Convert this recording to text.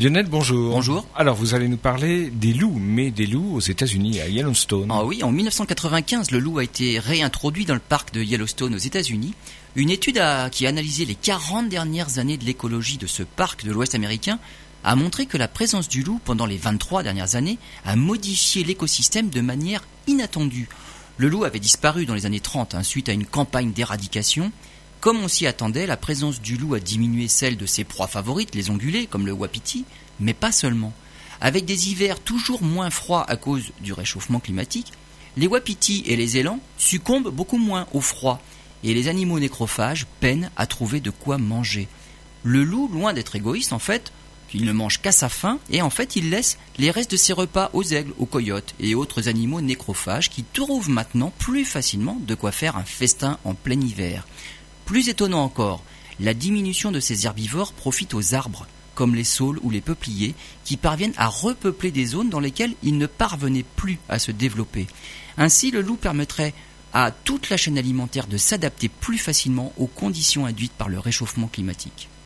Lionel, bonjour. Bonjour. Alors, vous allez nous parler des loups, mais des loups aux États-Unis, à Yellowstone. Ah oui, en 1995, le loup a été réintroduit dans le parc de Yellowstone aux États-Unis. Une étude qui a analysé les 40 dernières années de l'écologie de ce parc de l'Ouest américain a montré que la présence du loup pendant les 23 dernières années a modifié l'écosystème de manière inattendue. Le loup avait disparu dans les années 30 hein, suite à une campagne d'éradication. Comme on s'y attendait, la présence du loup a diminué celle de ses proies favorites, les ongulés, comme le wapiti, mais pas seulement. Avec des hivers toujours moins froids à cause du réchauffement climatique, les wapitis et les élans succombent beaucoup moins au froid, et les animaux nécrophages peinent à trouver de quoi manger. Le loup, loin d'être égoïste en fait, il ne mange qu'à sa faim, et en fait il laisse les restes de ses repas aux aigles, aux coyotes et autres animaux nécrophages qui trouvent maintenant plus facilement de quoi faire un festin en plein hiver. Plus étonnant encore, la diminution de ces herbivores profite aux arbres, comme les saules ou les peupliers, qui parviennent à repeupler des zones dans lesquelles ils ne parvenaient plus à se développer. Ainsi, le loup permettrait à toute la chaîne alimentaire de s'adapter plus facilement aux conditions induites par le réchauffement climatique.